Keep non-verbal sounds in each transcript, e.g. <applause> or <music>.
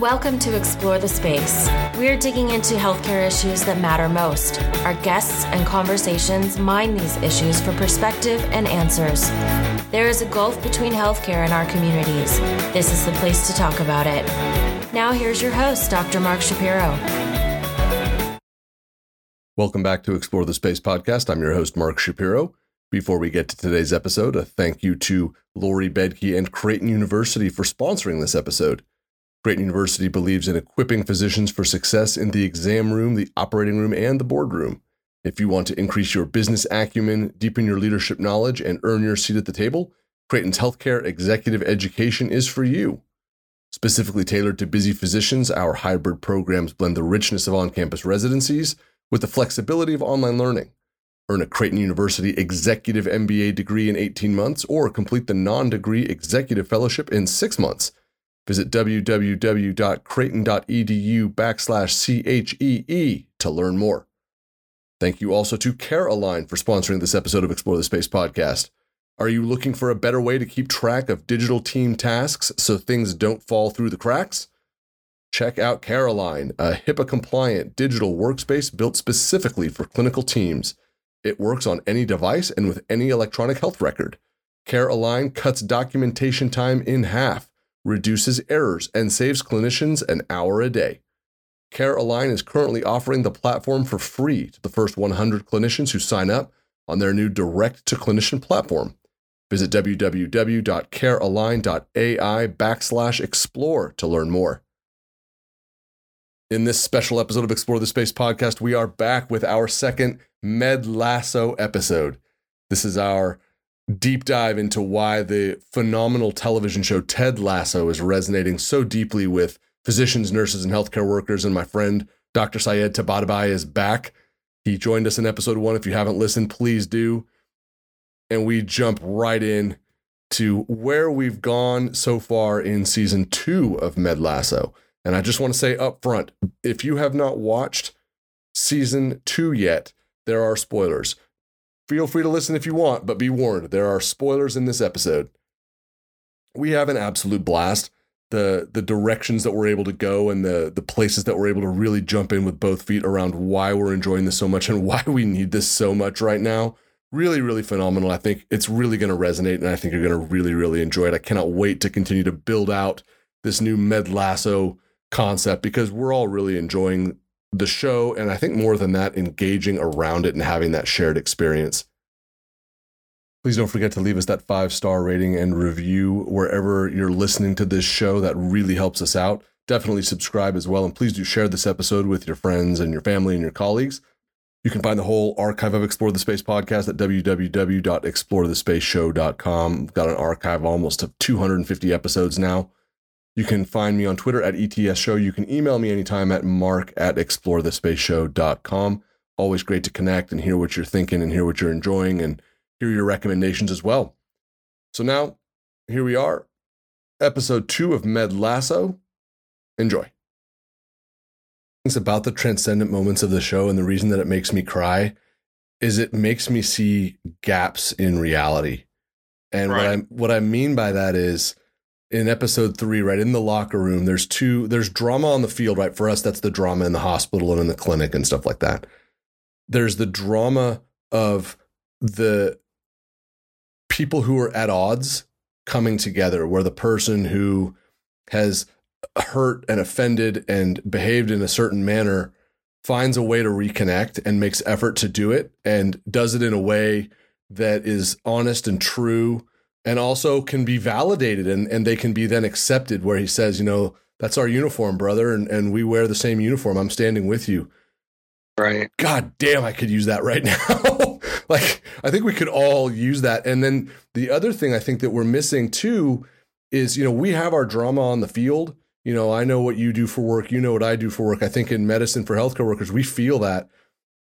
Welcome to Explore the Space. We're digging into healthcare issues that matter most. Our guests and conversations mine these issues for perspective and answers. There is a gulf between healthcare and our communities. This is the place to talk about it. Now, here's your host, Dr. Mark Shapiro. Welcome back to Explore the Space podcast. I'm your host, Mark Shapiro. Before we get to today's episode, a thank you to Lori Bedke and Creighton University for sponsoring this episode. Creighton University believes in equipping physicians for success in the exam room, the operating room, and the boardroom. If you want to increase your business acumen, deepen your leadership knowledge, and earn your seat at the table, Creighton's healthcare executive education is for you. Specifically tailored to busy physicians, our hybrid programs blend the richness of on campus residencies with the flexibility of online learning. Earn a Creighton University Executive MBA degree in 18 months or complete the non degree Executive Fellowship in six months Visit www.creighton.edu backslash CHEE to learn more. Thank you also to CareAlign for sponsoring this episode of Explore the Space podcast. Are you looking for a better way to keep track of digital team tasks so things don't fall through the cracks? Check out CareAlign, a HIPAA compliant digital workspace built specifically for clinical teams. It works on any device and with any electronic health record. CareAlign cuts documentation time in half reduces errors, and saves clinicians an hour a day. CareAlign is currently offering the platform for free to the first 100 clinicians who sign up on their new direct to clinician platform. Visit www.carealign.ai backslash explore to learn more. In this special episode of Explore the Space podcast, we are back with our second Med Lasso episode. This is our deep dive into why the phenomenal television show Ted Lasso is resonating so deeply with physicians, nurses, and healthcare workers. And my friend Dr. Syed Tabatabai is back. He joined us in episode one. If you haven't listened, please do. And we jump right in to where we've gone so far in season two of Med Lasso. And I just want to say up front if you have not watched season two yet, there are spoilers. Feel free to listen if you want, but be warned, there are spoilers in this episode. We have an absolute blast. The the directions that we're able to go and the the places that we're able to really jump in with both feet around why we're enjoying this so much and <laughs> why we need this so much right now. Really, really phenomenal. I think it's really going to resonate and I think you're going to really, really enjoy it. I cannot wait to continue to build out this new Med Lasso concept because we're all really enjoying the show, and I think more than that, engaging around it and having that shared experience. Please don't forget to leave us that five star rating and review wherever you're listening to this show. That really helps us out. Definitely subscribe as well. And please do share this episode with your friends and your family and your colleagues. You can find the whole archive of Explore the Space podcast at www.explorethespaceshow.com. We've got an archive almost of 250 episodes now. You can find me on Twitter at ETS Show. You can email me anytime at mark at explorethespaceshow.com. Always great to connect and hear what you're thinking and hear what you're enjoying and hear your recommendations as well. So now, here we are, episode two of Med Lasso. Enjoy. Things about the transcendent moments of the show and the reason that it makes me cry is it makes me see gaps in reality. And right. what I what I mean by that is in episode three, right in the locker room, there's two, there's drama on the field, right? For us, that's the drama in the hospital and in the clinic and stuff like that. There's the drama of the people who are at odds coming together, where the person who has hurt and offended and behaved in a certain manner finds a way to reconnect and makes effort to do it and does it in a way that is honest and true and also can be validated and, and they can be then accepted where he says, you know, that's our uniform, brother, and, and we wear the same uniform. I'm standing with you. Right. God damn, I could use that right <laughs> now. like, I think we could all use that. And then the other thing I think that we're missing too is, you know, we have our drama on the field. You know, I know what you do for work. You know what I do for work. I think in medicine for healthcare workers, we feel that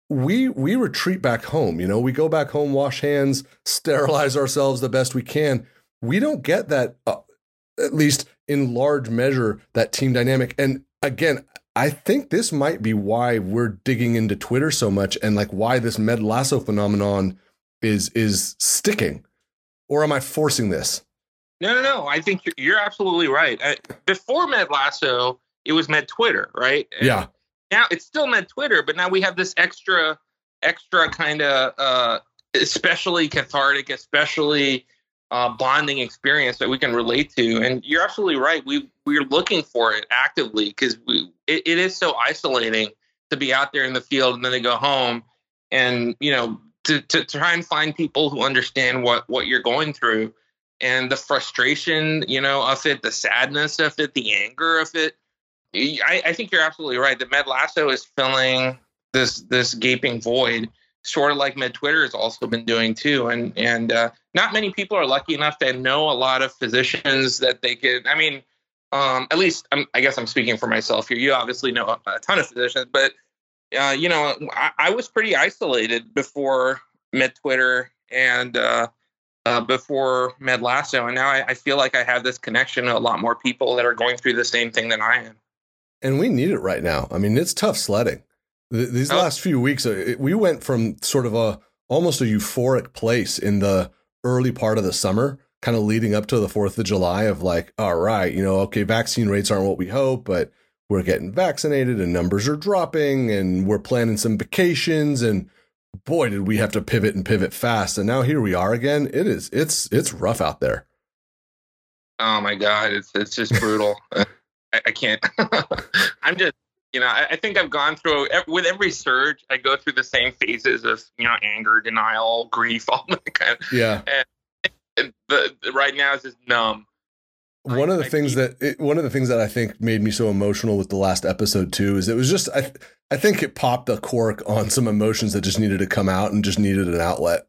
we we retreat back home you know? We go back home wash hands sterilize ourselves the best we can. We don't get that uh, at least in large measure that team dynamic. And again i think this might be why we're digging into twitter so much and like why this med lasso phenomenon is is sticking. Or am i forcing this? No no no. I think you're, you're absolutely right. I, before med lasso it was Med Twitter, right? And yeah. Now it's still Med Twitter, but now we have this extra, extra kind of, uh, especially cathartic, especially uh, bonding experience that we can relate to. And you're absolutely right. We we're looking for it actively because it, it is so isolating to be out there in the field and then they go home and you know to, to try and find people who understand what what you're going through and the frustration you know of it the sadness of it the anger of it I, I think you're absolutely right. That med lasso is filling this this gaping void sort of like med twitter has also been doing too. And and uh, not many people are lucky enough to know a lot of physicians that they could i mean um, at least I'm, i guess i'm speaking for myself here. You obviously know a, a ton of physicians but uh, you know, I, I, was pretty isolated before Med Twitter and uh, uh, before Med Lasso, and now I, I, feel like I have this connection to a lot more people that are going through the same thing than I am. And we need it right now. I mean, it's tough sledding. these oh. last few weeks, uh, we went from sort of a almost a euphoric place in the early part of the summer, kind of leading up to the Fourth of July, of like, all right, you know, okay, vaccine rates aren't what we hope, but we're getting vaccinated and numbers are dropping and we're planning some vacations and boy did we have to pivot and pivot fast and now here we are again it is it's it's rough out there oh my god it's it's just brutal <laughs> I, I, can't <laughs> i'm just you know I, I, think i've gone through with every surge i go through the same phases of you know anger denial grief <laughs> all that kind of yeah and, and the, the right now is just numb one of the things that it, one of the things that I think made me so emotional with the last episode too is it was just I I think it popped the cork on some emotions that just needed to come out and just needed an outlet.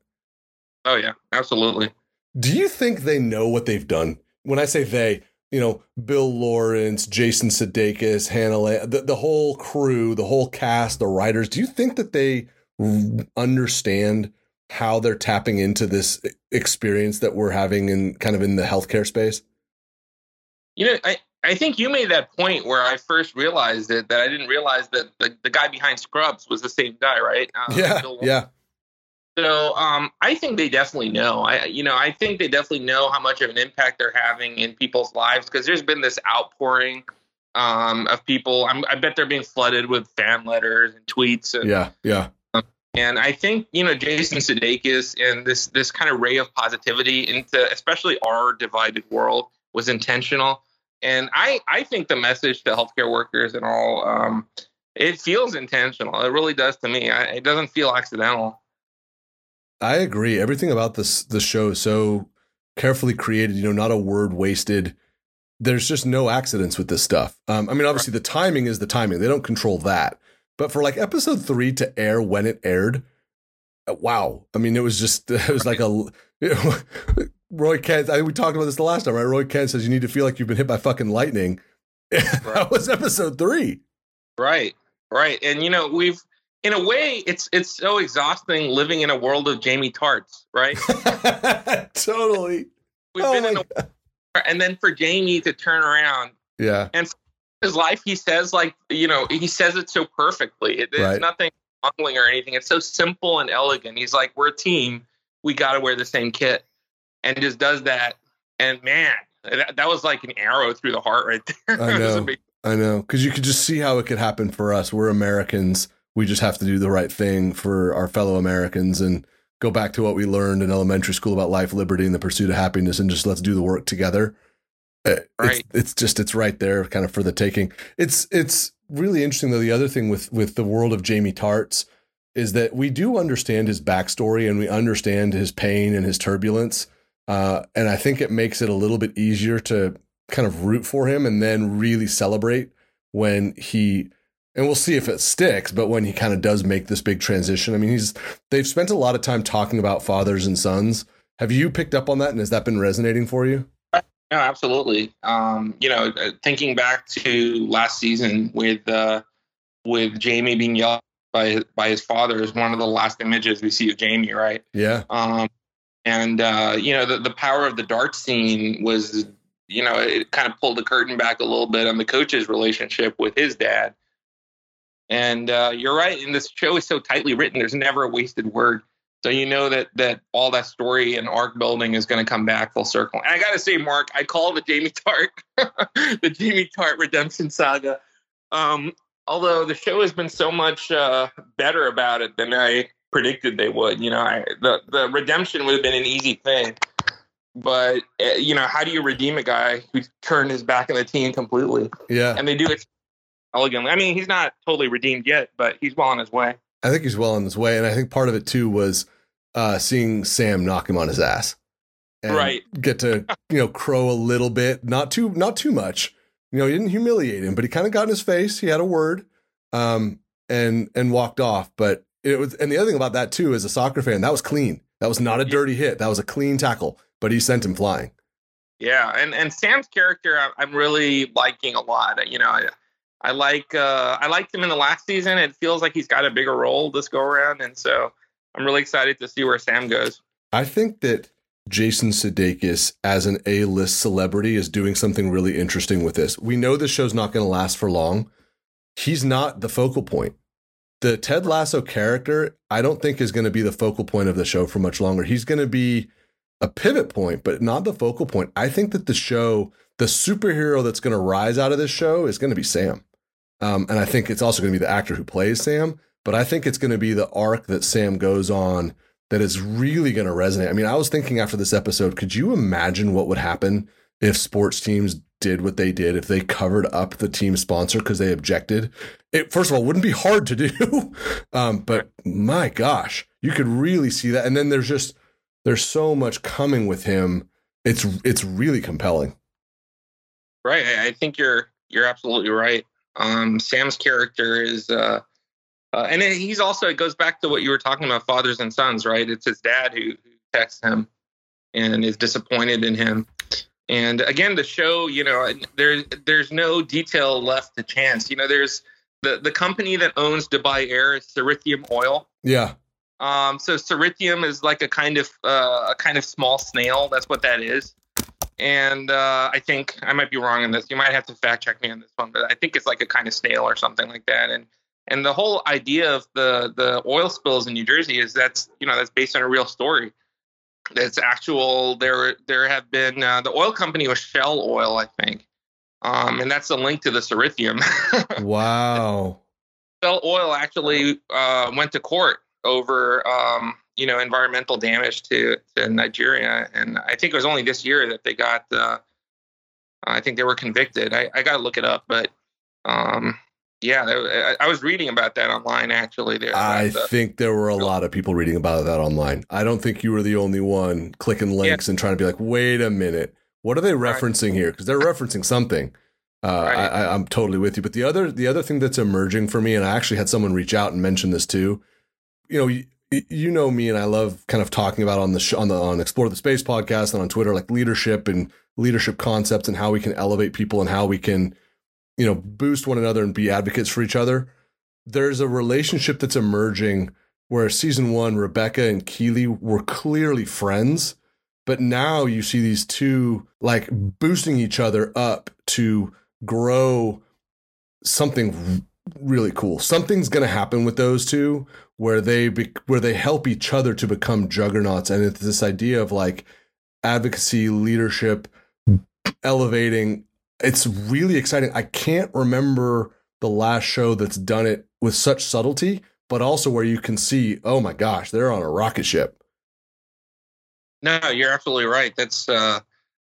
Oh yeah, absolutely. Do you think they know what they've done? When I say they, you know, Bill Lawrence, Jason Sudeikis, Hannah, the, the whole crew, the whole cast, the writers. Do you think that they understand how they're tapping into this experience that we're having in kind of in the healthcare space? You know, I, I think you made that point where I first realized it that I didn't realize that the, the guy behind Scrubs was the same guy, right? Um, yeah, yeah. So um, I think they definitely know. I, you know, I think they definitely know how much of an impact they're having in people's lives because there's been this outpouring um, of people. I'm, i bet they're being flooded with fan letters and tweets. And, yeah, yeah. Um, and I think you know Jason Sudeikis and this this kind of ray of positivity into especially our divided world was intentional. And I, I think the message to healthcare workers and all, um, it feels intentional. It really does to me. I, it doesn't feel accidental. I agree. Everything about this the show is so carefully created. You know, not a word wasted. There's just no accidents with this stuff. Um, I mean, obviously the timing is the timing. They don't control that. But for like episode three to air when it aired, uh, wow. I mean, it was just <laughs> it was like a <laughs> Roy Kent, I, think we talked about this the last time, right? Roy Kent says you need to feel like you've been hit by fucking lightning. <laughs> Right. that was episode three. Right, right. And you know, we've in a way, it's it's so exhausting living in a world of Jamie Tartts, right? <laughs> totally. We've oh been in a, God. <laughs> and then for Jamie to turn around, yeah, and his life, he says like you know, he says it so perfectly. It, right. nothing mumbling or anything. It's so simple and elegant. He's like, we're a team. We got to wear the same kit and just does that. And man, that, that was like an arrow through the heart right <laughs> there. I know. I know. Because you could just see how it could happen for us. We're Americans. We just have to do the right thing for our fellow Americans and go back to what we learned in elementary school about life, liberty, and the pursuit of happiness, and just let's do the work together. Uh, right. It's, it's just it's right there, kind of for the taking. It's it's really interesting though. The other thing with with the world of Jamie Tartts is that we do understand his backstory and we understand his pain and his turbulence. Uh, and I think it makes it a little bit easier to kind of root for him and then really celebrate when he and we'll see if it sticks but when he kind of does make this big transition i mean he's they've spent a lot of time talking about fathers and sons. Have you picked up on that and has that been resonating for you? No absolutely. Um, you know uh, thinking back to last season with uh, with jamie being yelled by by his father is one of the last images we see of jamie right? Yeah. Um, and uh, you know the, the power of the dart scene was you know it kind of pulled the curtain back a little bit on the coach's relationship with his dad and uh, you're right and this show is so tightly written there's never a wasted word So you know that that all that story and arc building is going to come back full circle. And I got to say, Mark, I call the Jamie Tartt, <laughs> the Jamie Tartt redemption saga. Um, although the show has been so much uh, better about it than I predicted they would. You know, I, the the redemption would have been an easy thing, but uh, you know, how do you redeem a guy who turned his back on the team completely? Yeah, and they do it elegantly. I mean, he's not totally redeemed yet, but he's well on his way. I think he's well on his way, and I think part of it too was uh, seeing Sam knock him on his ass, right? Get to <laughs> you know crow a little bit, not too not too much. You know, he didn't humiliate him, but he kind of got in his face. He had a word, um, and and walked off. But it was, and the other thing about that too, as a soccer fan, that was clean. That was not a dirty hit. That was a clean tackle, but he sent him flying. Yeah, and and Sam's character, I'm really liking a lot. You know, I, I like uh, I liked him in the last season. It feels like he's got a bigger role this go around, and so I'm really excited to see where Sam goes. I think that Jason Sudeikis as an A-list celebrity is doing something really interesting with this. We know this show's not going to last for long. He's not the focal point. The Ted Lasso character, I don't think is going to be the focal point of the show for much longer. He's going to be a pivot point, but not the focal point. I think that the show, the superhero that's going to rise out of this show is going to be Sam. Um, and I think it's also going to be the actor who plays Sam. But I think it's going to be the arc that Sam goes on that is really going to resonate. I mean, I was thinking after this episode, could you imagine what would happen if sports teams did what they did, if they covered up the team sponsor because they objected? It, first of all, wouldn't be hard to do. <laughs> um, but my gosh, you could really see that. And then there's just, there's so much coming with him. It's, it's really compelling. Right. I think you're, you're absolutely right. Um, Sam's character is, uh, uh, and he's also it goes back to what you were talking about fathers and sons right? It's his dad who, who texts him and is disappointed in him. And again the show you know there's there's no detail left to chance. You know there's the the company that owns dubai air is Cerithium oil. Yeah. Um so Cerithium is like a kind of uh, a kind of small snail. That's what that is and uh, I think I might be wrong in this. You might have to fact check me on this one, but I think it's like a kind of snail or something like that. And and the whole idea of the the oil spills in New Jersey is that's you know that's based on a real story. That's actual. There there have been uh, the oil company was Shell Oil, I think, um, and that's the link to the Cerithium. <laughs> wow. Shell Oil actually uh, went to court over um, you know environmental damage to to Nigeria, and I think it was only this year that they got. Uh, I think they were convicted. I, I got to look it up, but um, yeah, I was reading about that online actually. There, I the, think there were a lot of people reading about that online. I don't think you were the only one clicking links yeah. and trying to be like, wait a minute, what are they referencing right. here? Because they're referencing something. Uh, right. I, am totally with you. But the other the other thing that's emerging for me, and I actually had someone reach out and mention this too. You know, you, know me, and I love kind of talking about on the sh- on the on Explore the Space podcast and on Twitter, like leadership and leadership concepts and how we can elevate people and how we can you know, boost one another and be advocates for each other. There's a relationship that's emerging where season one, Rebecca and Keeley were clearly friends, but now you see these two like boosting each other up to grow something really cool. Something's going to happen with those two where they be, where they help each other to become juggernauts, and it's this idea of like advocacy, leadership, elevating it's really exciting. I can't remember the last show that's done it with such subtlety, but also where you can see, oh my gosh, they're on a rocket ship. No, you're absolutely right. That's uh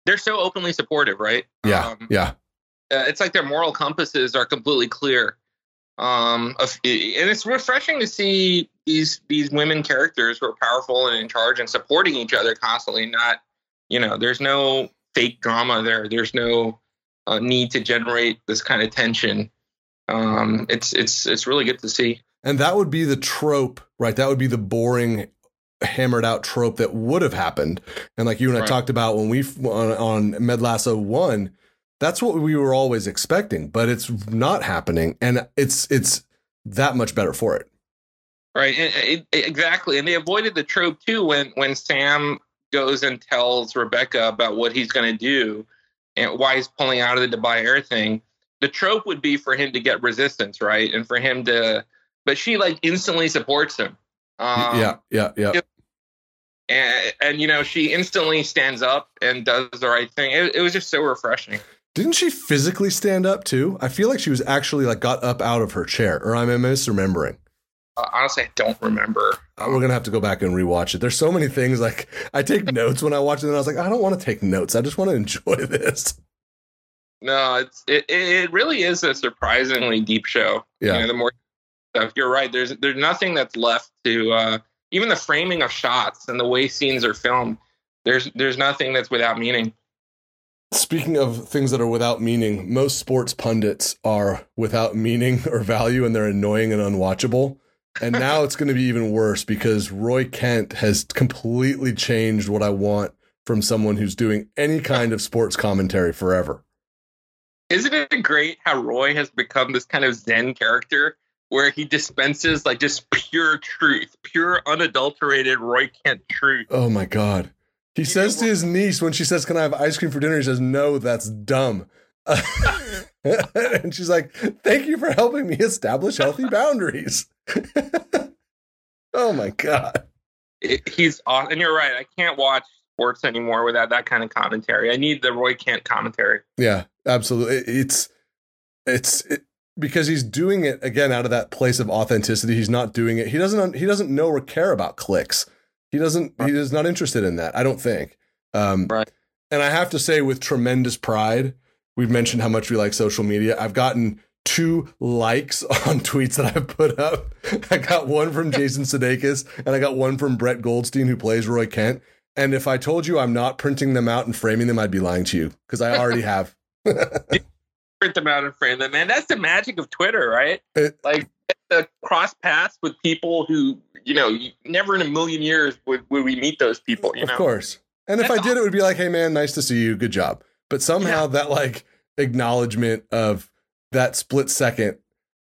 they're so openly supportive, right? Yeah. Um, yeah. Uh, it's like their moral compasses are completely clear. Um, and it's refreshing to see these these women characters who are powerful and in charge and supporting each other constantly. Not, you know, there's no fake drama there. There's no uh, need to generate this kind of tension. Um, it's it's it's really good to see. And that would be the trope, right? That would be the boring, hammered out trope that would have happened. And like you and I talked about when we on, on Med Lasso one, that's what we were always expecting, but it's not happening, and it's it's that much better for it. Right, and, it, exactly. And they avoided the trope too when when Sam goes and tells Rebecca about what he's going to do and why he's pulling out of the Dubai Air thing. The trope would be for him to get resistance, right? And for him to, but she like instantly supports him. Um, yeah, yeah, yeah. and and you know she instantly stands up and does the right thing. It, it was just so refreshing. Didn't she physically stand up too? I feel like she was actually like got up out of her chair, or I'm misremembering? Uh, honestly, I don't remember. Uh, We're gonna have to go back and rewatch it. There's so many things like I take <laughs> notes when I watch it, and I was like, I don't want to take notes. I just want to enjoy <laughs> this. No, it's it, it really is a surprisingly deep show. Yeah. You know, the more stuff you're right. There's there's nothing that's left to uh, even the framing of shots and the way scenes are filmed. There's there's nothing that's without meaning. Speaking of things that are without meaning, most sports pundits are without meaning or value, and they're annoying and unwatchable. And <laughs> now it's going to be even worse because Roy Kent has completely changed what I want from someone who's doing any kind of sports commentary forever. Isn't it great how Roy has become this kind of Zen character where he dispenses like just pure truth, pure unadulterated Roy Kent truth? Oh my God. He You says to his niece when she says, Can I have ice cream for dinner? He says, No, that's dumb. <laughs> and she's like, Thank you for helping me establish healthy <laughs> boundaries. <laughs> oh my God. It, he's awesome. And you're right. I can't watch sports anymore without that kind of commentary. I need the Roy Kent commentary. Yeah, absolutely. It- It's, it's, it, because he's doing it again out of that place of authenticity. He's not doing it. He doesn't, he doesn't know or care about clicks. He doesn't, he is not interested in that. I don't think. Um, Right. And I have to say, with tremendous pride, we've mentioned how much we like social media. I've gotten two likes <laughs> on tweets that I've put up. <laughs> I got one from Jason <laughs> Sudeikis, and I got one from Brett Goldstein, who plays Roy Kent. And if I told you I'm not printing them out and framing them, I'd be lying to you because I already have. Print them out and frame them, man. That's the magic of Twitter, right? It- like the cross paths with people who, you know, never in a million years would, would we meet those people, you of know? course. And if I That's did, it would be like, hey, man, nice to see you. Good job. But somehow that like acknowledgement of that split second,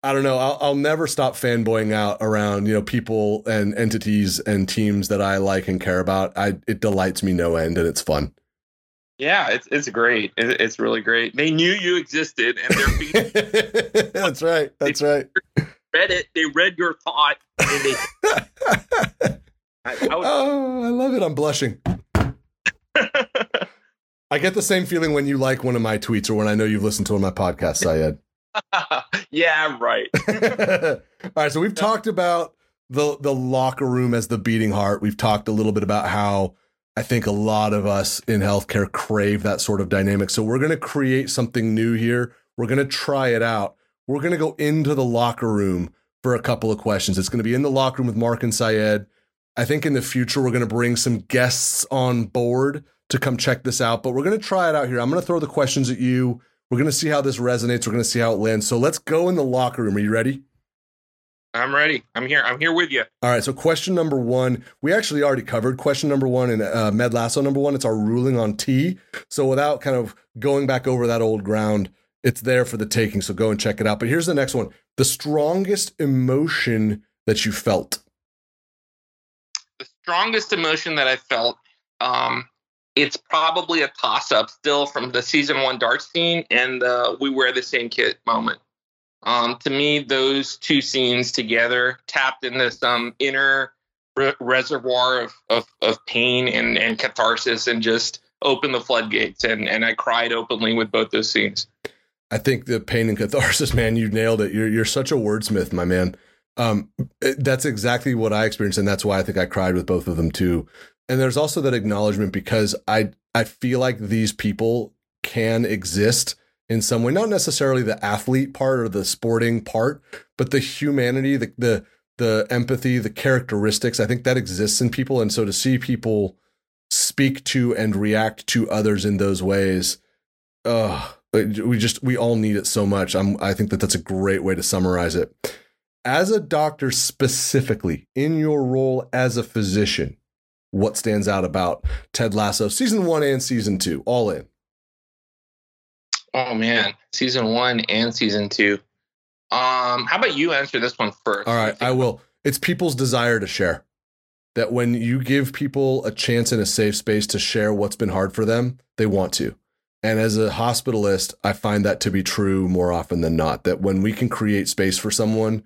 I don't know. I'll, I'll never stop fanboying out around, you know, people and entities and teams that I like and care about. I, it delights me no end and it's fun. Yeah, it's it's great. It's really great. They knew you existed, and they're <laughs> being That's right. That's right. read it. They read your thought, and they. <laughs> I, I would, oh, I love it. I'm blushing. <laughs> I get the same feeling when you like one of my tweets or when I know you've listened to one of my podcasts, Syed. yeah, right. All right, so we've talked about the the locker room as the beating heart. We've talked a little bit about how I think a lot of us in healthcare crave that sort of dynamic. So we're going to create something new here. We're going to try it out. We're going to go into the locker room for a couple of questions. It's going to be in the locker room with Mark and Syed. I think in the future we're going to bring some guests on board to come check this out, but we're going to try it out here. I'm going to throw the questions at you. We're going to see how this resonates. We're going to see how it lands. So let's go in the locker room. Are you ready? I'm ready. I'm here. I'm here with you. All right. So question number one, we actually already covered question number one in uh, Med Lasso number one. It's our ruling on T. So without kind of going back over that old ground, it's there for the taking. So go and check it out. But here's the next one: the strongest emotion that you felt. The strongest emotion that I felt. Um, it's probably a toss up still from the season one dart scene and uh, we wear the same kit moment. Um, to me, those two scenes together tapped into some inner re- reservoir of, of, of pain and, and catharsis and just opened the floodgates. And, and I cried openly with both those scenes. I think the pain and catharsis, <laughs> man, you nailed it. You're you're such a wordsmith, my man. Um, that's exactly what I experienced, and that's why I think I cried with both of them too. And there's also that acknowledgement because I I feel like these people can exist in some way, not necessarily the athlete part or the sporting part, but the humanity, the the the empathy, the characteristics. I think that exists in people, and so to see people speak to and react to others in those ways, uh, we just we all need it so much. I'm I think that that's a great way to summarize it. As a doctor, specifically in your role as a physician, what stands out about Ted Lasso season one and season two, all in? Oh man, season one and season two. Um, how about you answer this one first? All right, I will. It's people's desire to share. That when you give people a chance in a safe space to share what's been hard for them, they want to. And as a hospitalist, I find that to be true more often than not. That when we can create space for someone,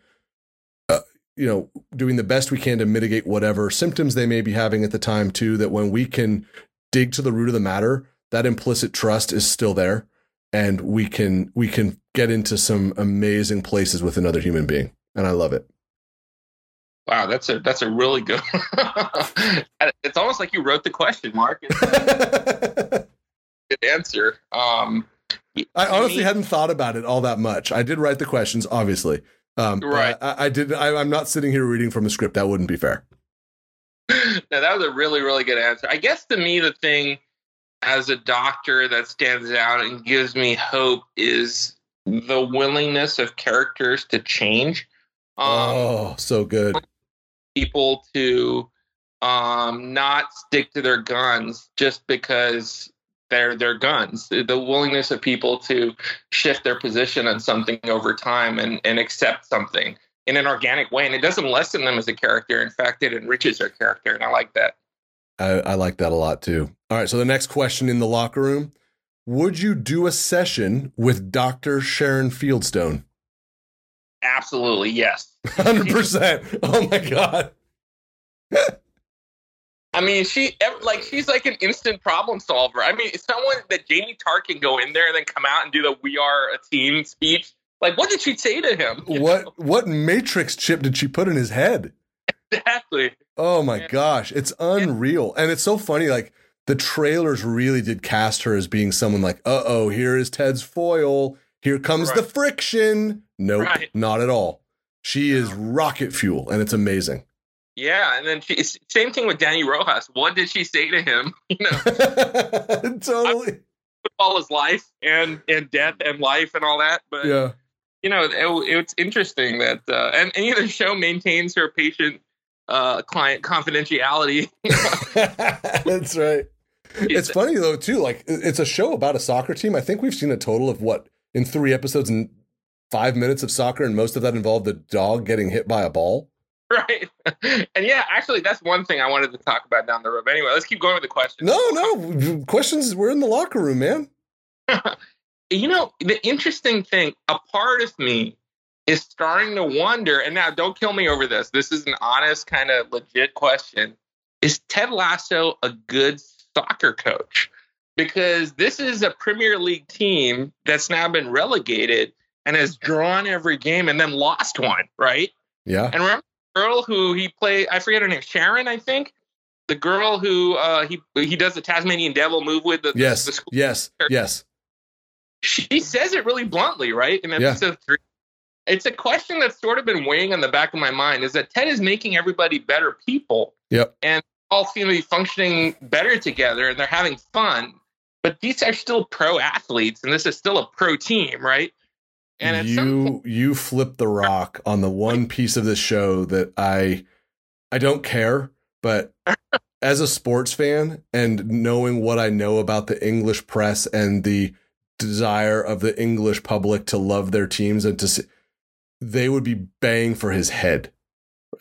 uh, you know, doing the best we can to mitigate whatever symptoms they may be having at the time, too. That when we can dig to the root of the matter, that implicit trust is still there, and we can we can get into some amazing places with another human being, and I love it. Wow, that's a that's a really good. <laughs> it's almost like you wrote the question, Mark. <laughs> good answer. Um, I honestly hadn't thought about it all that much. I did write the questions, obviously. Um, right. I, I did. I, I'm not sitting here reading from a script. That wouldn't be fair. <laughs> now that was a really, really good answer. I guess to me, the thing as a doctor that stands out and gives me hope is the willingness of characters to change. Um, oh, so good. People to um, not stick to their guns just because they're their guns. The willingness of people to shift their position on something over time and, and accept something in an organic way. And it doesn't lessen them as a character. In fact, it enriches their character. And I like that. I, I like that a lot too. All right. So the next question in the locker room Would you do a session with Dr. Sharon Fieldstone? Absolutely. Yes. 100%. Oh my God. <laughs> I mean, she like she's like an instant problem solver. I mean, someone that Jamie Tartt can go in there and then come out and do the "We are a team" speech. Like, what did she say to him? <laughs> What know? what Matrix chip did she put in his head? Exactly. Oh my yeah. gosh, it's unreal, and it's so funny. Like the trailers really did cast her as being someone like, "Uh oh, here is Ted's foil. Here comes right. the friction." Nope, right. not at all. She is rocket fuel, and it's amazing. Yeah, and then she same thing with Dani Rojas. What did she say to him? <laughs> You know, <laughs> totally. All his life and and death and life and all that. But yeah, you know, it, it's interesting that uh, and and you know, the show maintains her patient uh, client confidentiality. <laughs> That's right. <laughs> It's funny though too. Like it's a show about a soccer team. I think we've seen a total of what in three episodes and five minutes of soccer, and most of that involved the dog getting hit by a ball. <laughs> right. <laughs> And yeah, actually, that's one thing I wanted to talk about down the road. Anyway, let's keep going with the questions. No, no, questions. We're in the locker room, man. you know, the interesting thing, a part of me is starting to wonder, and now don't kill me over this. This is an honest, kind of legit question. Is Ted Lasso a good soccer coach? Because this is a Premier League team that's now been relegated and has drawn every game and then lost one, right? Yeah. And remember girl who he played. I forget her name. Sharon, I think. The girl who uh, he he does the Tasmanian Devil move with. The, yes. The yes. Yes. She says it really bluntly, right? In episode yeah. three. It's a question that's sort of been weighing on the back of my mind is that Ted is making everybody better people. Yep. And all seem to be functioning better together and they're having fun. But these are still pro athletes and this is still a pro team, right? And you point, you flip the rock on the one piece of this show that I I don't care, but as a sports fan and knowing what I know about the English press and the desire of the English public to love their teams and to see, they would be baying for his head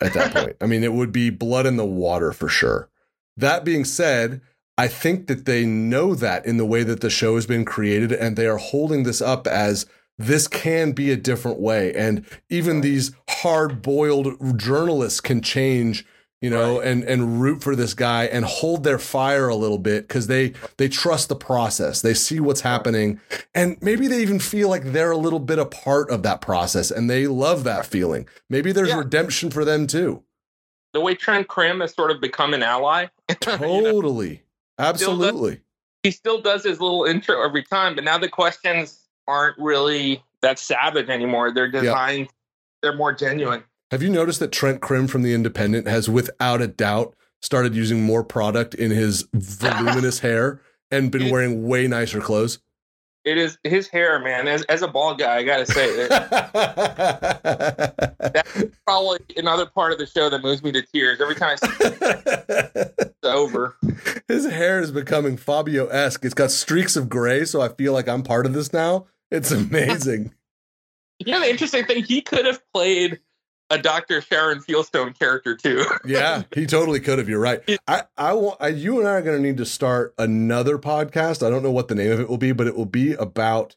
at that <laughs> point. I mean, it would be blood in the water for sure. That being said, I think that they know that in the way that the show has been created, and they are holding this up as this can be a different way. And even these hard boiled journalists can change, you know, right. and, and root for this guy and hold their fire a little bit because they, they trust the process. They see what's happening. And maybe they even feel like they're a little bit a part of that process and they love that feeling. Maybe there's yeah. redemption for them too. The way Trent Crimm has sort of become an ally. totally. <laughs> you know? Absolutely. Still does, he still does his little intro every time, but now the questions aren't really that savage anymore. They're designed, they're more genuine. Have you noticed that Trent Crimm from The Independent has, without a doubt, started using more product in his voluminous <laughs> hair and been wearing way nicer clothes? It is his hair, man. As, as a bald guy, I gotta say that's <laughs> probably another part of the show that moves me to tears every time I see it. it's over. <laughs> His hair is becoming Fabio esque. It's got streaks of gray, so I feel like I'm part of this now. It's amazing. yeah, the interesting thing, he could have played a Dr. Sharon Fieldstone character too. <laughs> yeah, he totally could have. You're right. I, I want I, you and I are going to need to start another podcast. I don't know what the name of it will be, but it will be about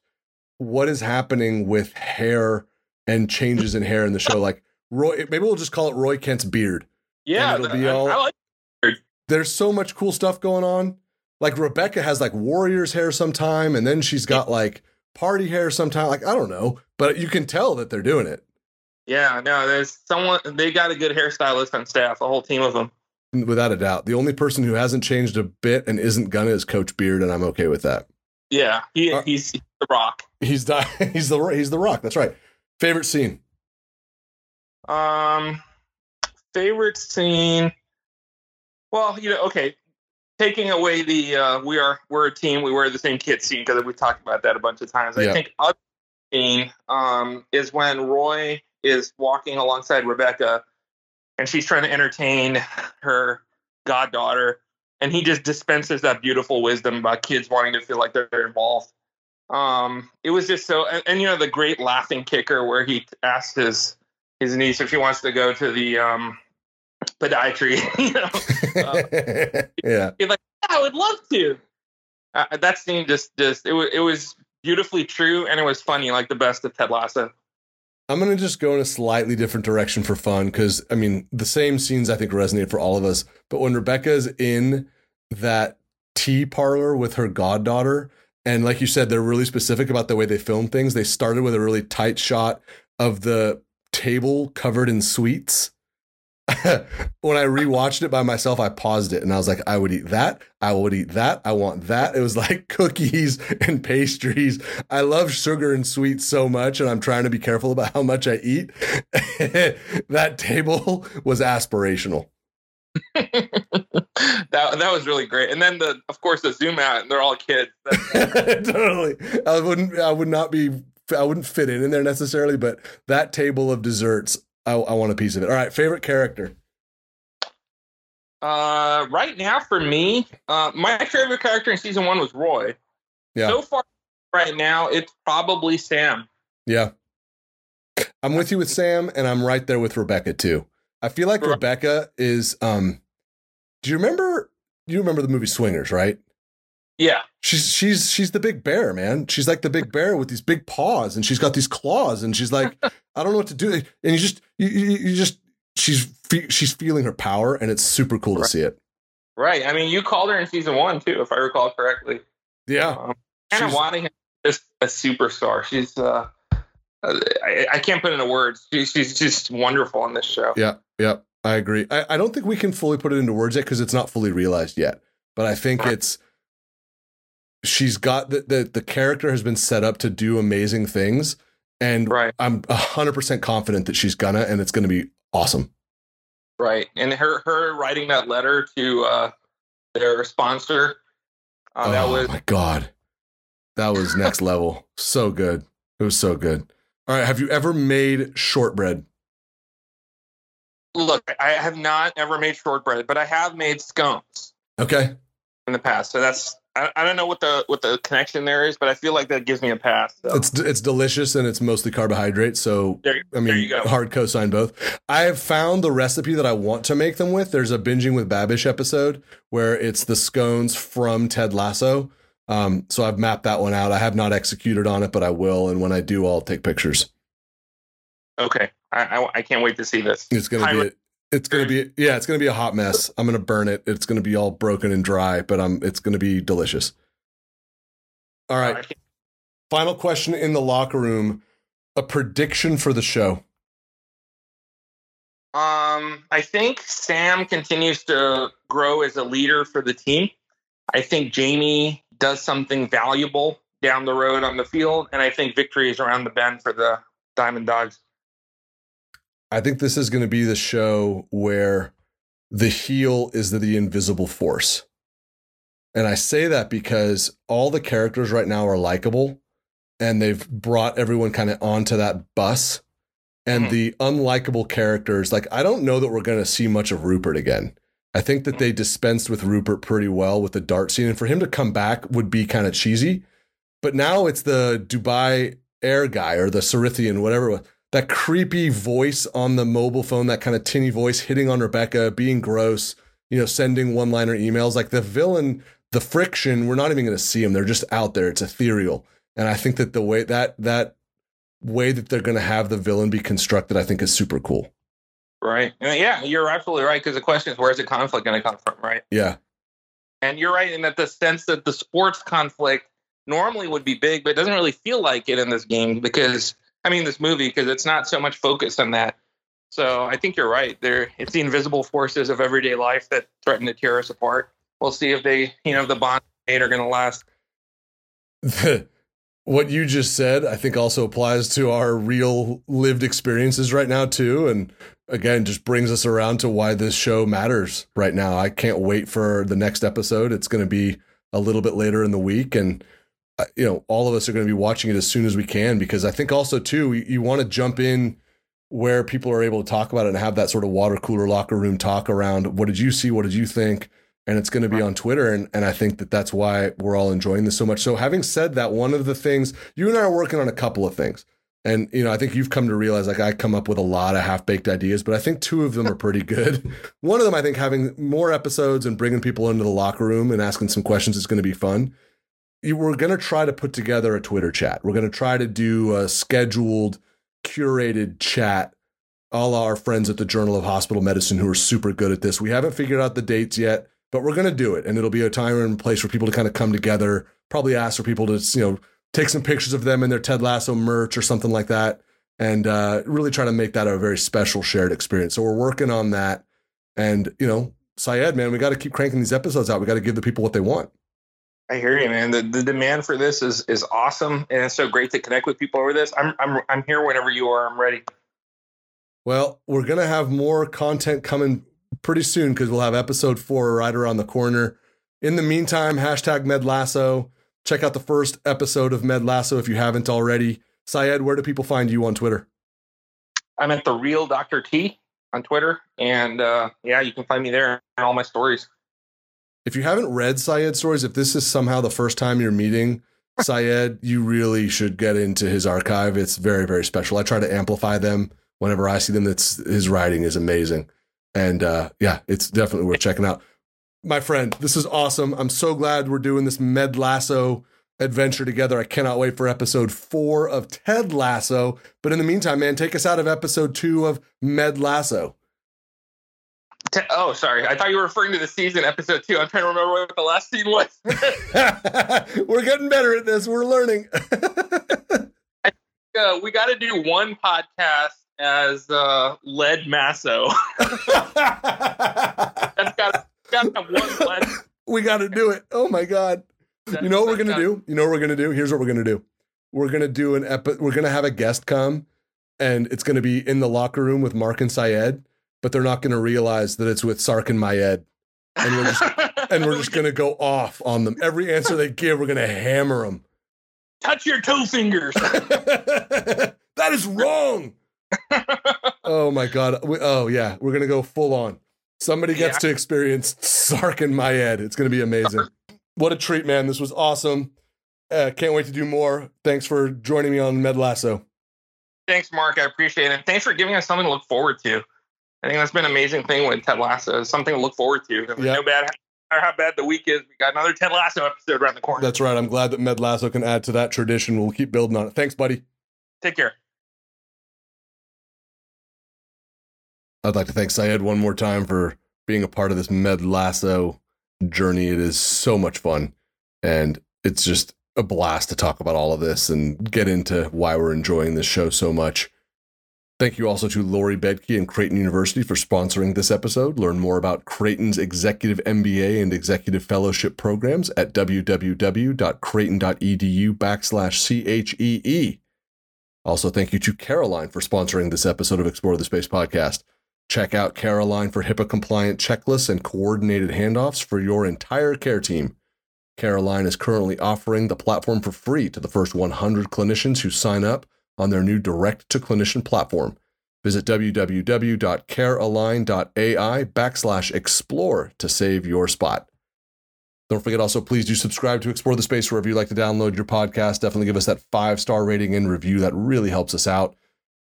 what is happening with hair and changes in hair in the show. Like Roy. Maybe we'll just call it Roy Kent's beard. Yeah, it'll be I- all- I like. There's so much cool stuff going on. Like Rebecca has like Warriors hair sometime, and then she's got like party hair sometime. Like I don't know, but you can tell that they're doing it Yeah, no, there's someone. They got a good hairstylist on staff. A whole team of them. without a doubt. The only person who hasn't changed a bit and isn't gonna is Coach Beard, and I'm okay with that. Yeah, he, Uh, he's, he's the rock. He's di- <laughs> he's the he's the rock. That's right. Favorite scene. Um, favorite scene. Well, you know, okay. Taking away the uh, we are we're a team, we wear the same kit scene because we've talked about that a bunch of times. Yeah. I think other scene um, is when Roy is walking alongside Rebecca, and she's trying to entertain her goddaughter, and he just dispenses that beautiful wisdom about kids wanting to feel like they're involved. Um, it was just so, and, and you know the great laughing kicker where he asked his his niece if she wants to go to the um podiatry. <laughs> you know, Uh, <laughs> yeah. yeah, I would love to. Uh, that scene just just it was it was beautifully true and it was funny like the best of Ted Lasso. I'm gonna just go in a slightly different direction for fun because I mean the same scenes I think resonate for all of us. But when Rebecca's in that tea parlor with her goddaughter, and like you said, they're really specific about the way they film things. They started with a really tight shot of the table covered in sweets. <laughs> when I rewatched it by myself, I paused it and I was like, I would eat that. I would eat that. I want that. It was <laughs> like cookies and pastries. I love sugar and sweets so much, and I'm trying to be careful about how much I eat. <laughs> that table was aspirational. that that was really great. And then the of course the zoom out and they're all kids. Totally. I wouldn't. I would not be. I wouldn't fit in in there necessarily, but that table of desserts, I, I want a piece of it. All right, favorite character. Uh, right now for me, uh, my favorite character in season one was Roy. Yeah. So far, right now, it's probably Sam. Yeah. I'm with you with Sam, and I'm right there with Rebecca too. I feel like Rebecca is. um Do you remember? You remember the movie Swingers, right? Yeah, She's she's she's the big bear, man. She's like the big bear with these big paws, and she's got these claws, and she's like, I don't know what to do. And you just you you, you just she's fe- she's feeling her power, and it's super cool to see it. right. I mean, you called her in season one too, if I recall correctly. Yeah, Um, kind of She's- wanting her just a superstar. She's uh, uh, I, I can't put into words. She, she's just wonderful on this show. yeah, yeah. I agree. I, I don't think we can fully put it into words yet because it's not fully realized yet. But I think it's she's got the, the the character has been set up to do amazing things, and Right, I'm hundred percent confident that she's gonna, and it's gonna be awesome. right. And her her writing that letter to uh, their sponsor. Uh, that oh was my god, that was next <laughs> level. So good. It was so good. All right, have you ever made shortbread? look. I have not ever made shortbread, but I have made scones Okay, in the past. So that's I, I don't know what the what the connection there is, but I feel like that gives me a pass. So. it's it's delicious and it's mostly carbohydrate. So there, I mean, there you go. hard cosign both. I have found the recipe that I want to make them with. There's a binging with Babish episode where it's the scones from Ted Lasso. Um, so I've mapped that one out. I have not executed on it, but I will. And when I do, I'll take pictures. Okay, I, I, I can't wait to see this. It's gonna Hi, be. It's gonna be. Yeah, it's gonna be a hot mess. I'm gonna burn it. It's gonna be all broken and dry, but um, it's gonna be delicious. All right. Final question in the locker room. A prediction for the show. Um, I think Sam continues to grow as a leader for the team. I think Jamie does something valuable down the road on the field, and I think victory is around the bend for the Diamond Dogs. I think this is going to be the show where the heel is the, the invisible force. And I say that because all the characters right now are likable and they've brought everyone kind of onto that bus. And Mhm. the unlikable characters, like, I don't know that we're going to see much of Rupert again. I think that they dispensed with Rupert pretty well with the dart scene. And for him to come back would be kind of cheesy. But now it's the Dubai Air guy or the Cerithian, whatever it was that creepy voice on the mobile phone, that kind of tinny voice hitting on Rebecca, being gross, you know, sending one liner emails. Like the villain, the friction, we're not even going to see them. They're just out there. It's ethereal. And I think that the way that, that way that they're going to have the villain be constructed, I think is super cool. Right. Yeah, you're absolutely right. Because the question is, where's the conflict going to come from? Right. Yeah. And you're right in that the sense that the sports conflict normally would be big, but it doesn't really feel like it in this game because, I mean, this movie, because it's not so much focused on that. So I think you're right. There, it's the invisible forces of everyday life that threaten to tear us apart. We'll see if they, you know, the bond are going to last. <laughs> what you just said, I think also applies to our real lived experiences right now too, and again, just brings us around to why this show matters right now. I can't wait for the next episode. It's going to be a little bit later in the week, and you know, all of us are going to be watching it as soon as we can because I think also too, you, you want to jump in where people are able to talk about it and have that sort of water cooler locker room talk around what did you see, what did you think and it's going to be on Twitter. And, and I think that that's why we're all enjoying this so much. So, having said that, one of the things you and I are working on a couple of things. And, you know, I think you've come to realize like I come up with a lot of half baked ideas, but I think two of them are pretty good. <laughs> one of them, I think having more episodes and bringing people into the locker room and asking some questions is going to be fun. We're going to try to put together a Twitter chat. We're going to try to do a scheduled, curated chat all our friends at the Journal of Hospital Medicine who are super good at this. We haven't figured out the dates yet but we're going to do it. And it'll be a time and place for people to kind of come together probably ask for people to you know take some pictures of them in their ted lasso merch or something like that and uh, really try to make that a very special shared experience. So we're working on that. And you know syed man we got to keep cranking these episodes out. We got to give the people what they want I hear you, man. The, the demand for this is is awesome, and it's so great to connect with people over this. I'm I'm I'm here whenever you are. I'm ready. Well, we're gonna have more content coming pretty soon because we'll have episode four right around the corner. In the meantime, hashtag Med Lasso. Check out the first episode of Med Lasso if you haven't already. Syed, where do people find you on Twitter? I'm at the real Dr. T on Twitter. And uh, yeah, you can find me there and all my stories. If you haven't read Syed's stories, if this is somehow the first time you're meeting Syed, you really should get into his archive. It's very, very special. I try to amplify them whenever I see them. That's his writing is amazing. And uh, yeah, it's definitely worth checking out. My friend, this is awesome. I'm so glad we're doing this Med Lasso adventure together. I cannot wait for episode four of Ted Lasso. But in the meantime, man, take us out of episode two of Med Lasso. Oh, sorry. I thought you were referring to the season episode two. I'm trying to remember what the last scene was. <laughs> <laughs> we're getting better at this. We're learning. <laughs> uh, we got to do one podcast as uh, Led Masso. That's got got one lead. We got to do it. Oh my god! That's you know what we're gonna do? You know what we're gonna do? Here's what we're gonna do. We're gonna do an epi- We're gonna have a guest come, and it's gonna be in the locker room with Mark and Syed, but they're not gonna realize that it's with Sark and Mayed, and we're just <laughs> and we're just gonna go off on them. Every answer they give, we're gonna hammer them. Touch your two fingers. <laughs> that is wrong <laughs> oh my god. oh yeah, we're gonna go full on. Somebody gets yeah. to experience Sark in my head. It's gonna be amazing. What a treat, man! This was awesome. Uh, can't wait to do more. Thanks for joining me on Med Lasso. Thanks, Mark. I appreciate it. Thanks for giving us something to look forward to. I think that's been an amazing thing with Ted Lasso. Something to look forward to. Yep. No bad how bad the week is. We got another Ted Lasso episode around the corner. That's right. I'm glad that Med Lasso can add to that tradition. We'll keep building on it. Thanks, buddy. Take care. I'd like to thank Syed one more time for being a part of this Med Lasso journey. It is so much fun. And it's just a blast to talk about all of this and get into why we're enjoying this show so much. Thank you also to Lori Bedke and Creighton University for sponsoring this episode. Learn more about Creighton's Executive MBA and Executive Fellowship programs at www.creighton.edu backslash CHEE. Also, thank you to CareAlign for sponsoring this episode of Explore the Space podcast. Check out CareAlign for HIPAA compliant checklists and coordinated handoffs for your entire care team. CareAlign is currently offering the platform for free to the first 100 clinicians who sign up on their new direct to clinician platform. Visit www.carealign.ai backslash explore to save your spot. Don't forget also, please do subscribe to Explore the Space wherever you like to download your podcast. Definitely give us that five star rating and review. That really helps us out.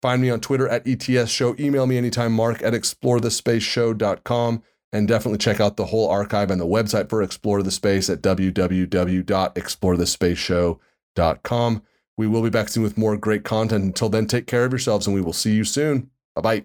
Find me on Twitter at ETS Show. Email me anytime, mark at explorethespaceshow.com. And definitely check out the whole archive and the website for Explore the Space at www.explorethespaceshow.com. We will be back soon with more great content. Until then, take care of yourselves and we will see you soon. Bye bye.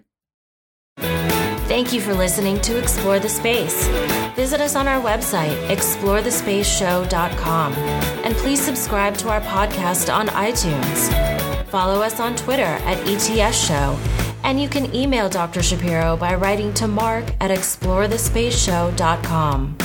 Thank you for listening to Explore the Space. Visit us on our website, explorethespaceshow.com, and please subscribe to our podcast on iTunes. Follow us on Twitter at ETS Show, and you can email Dr. Shapiro by writing to mark at explorethespaceshow.com.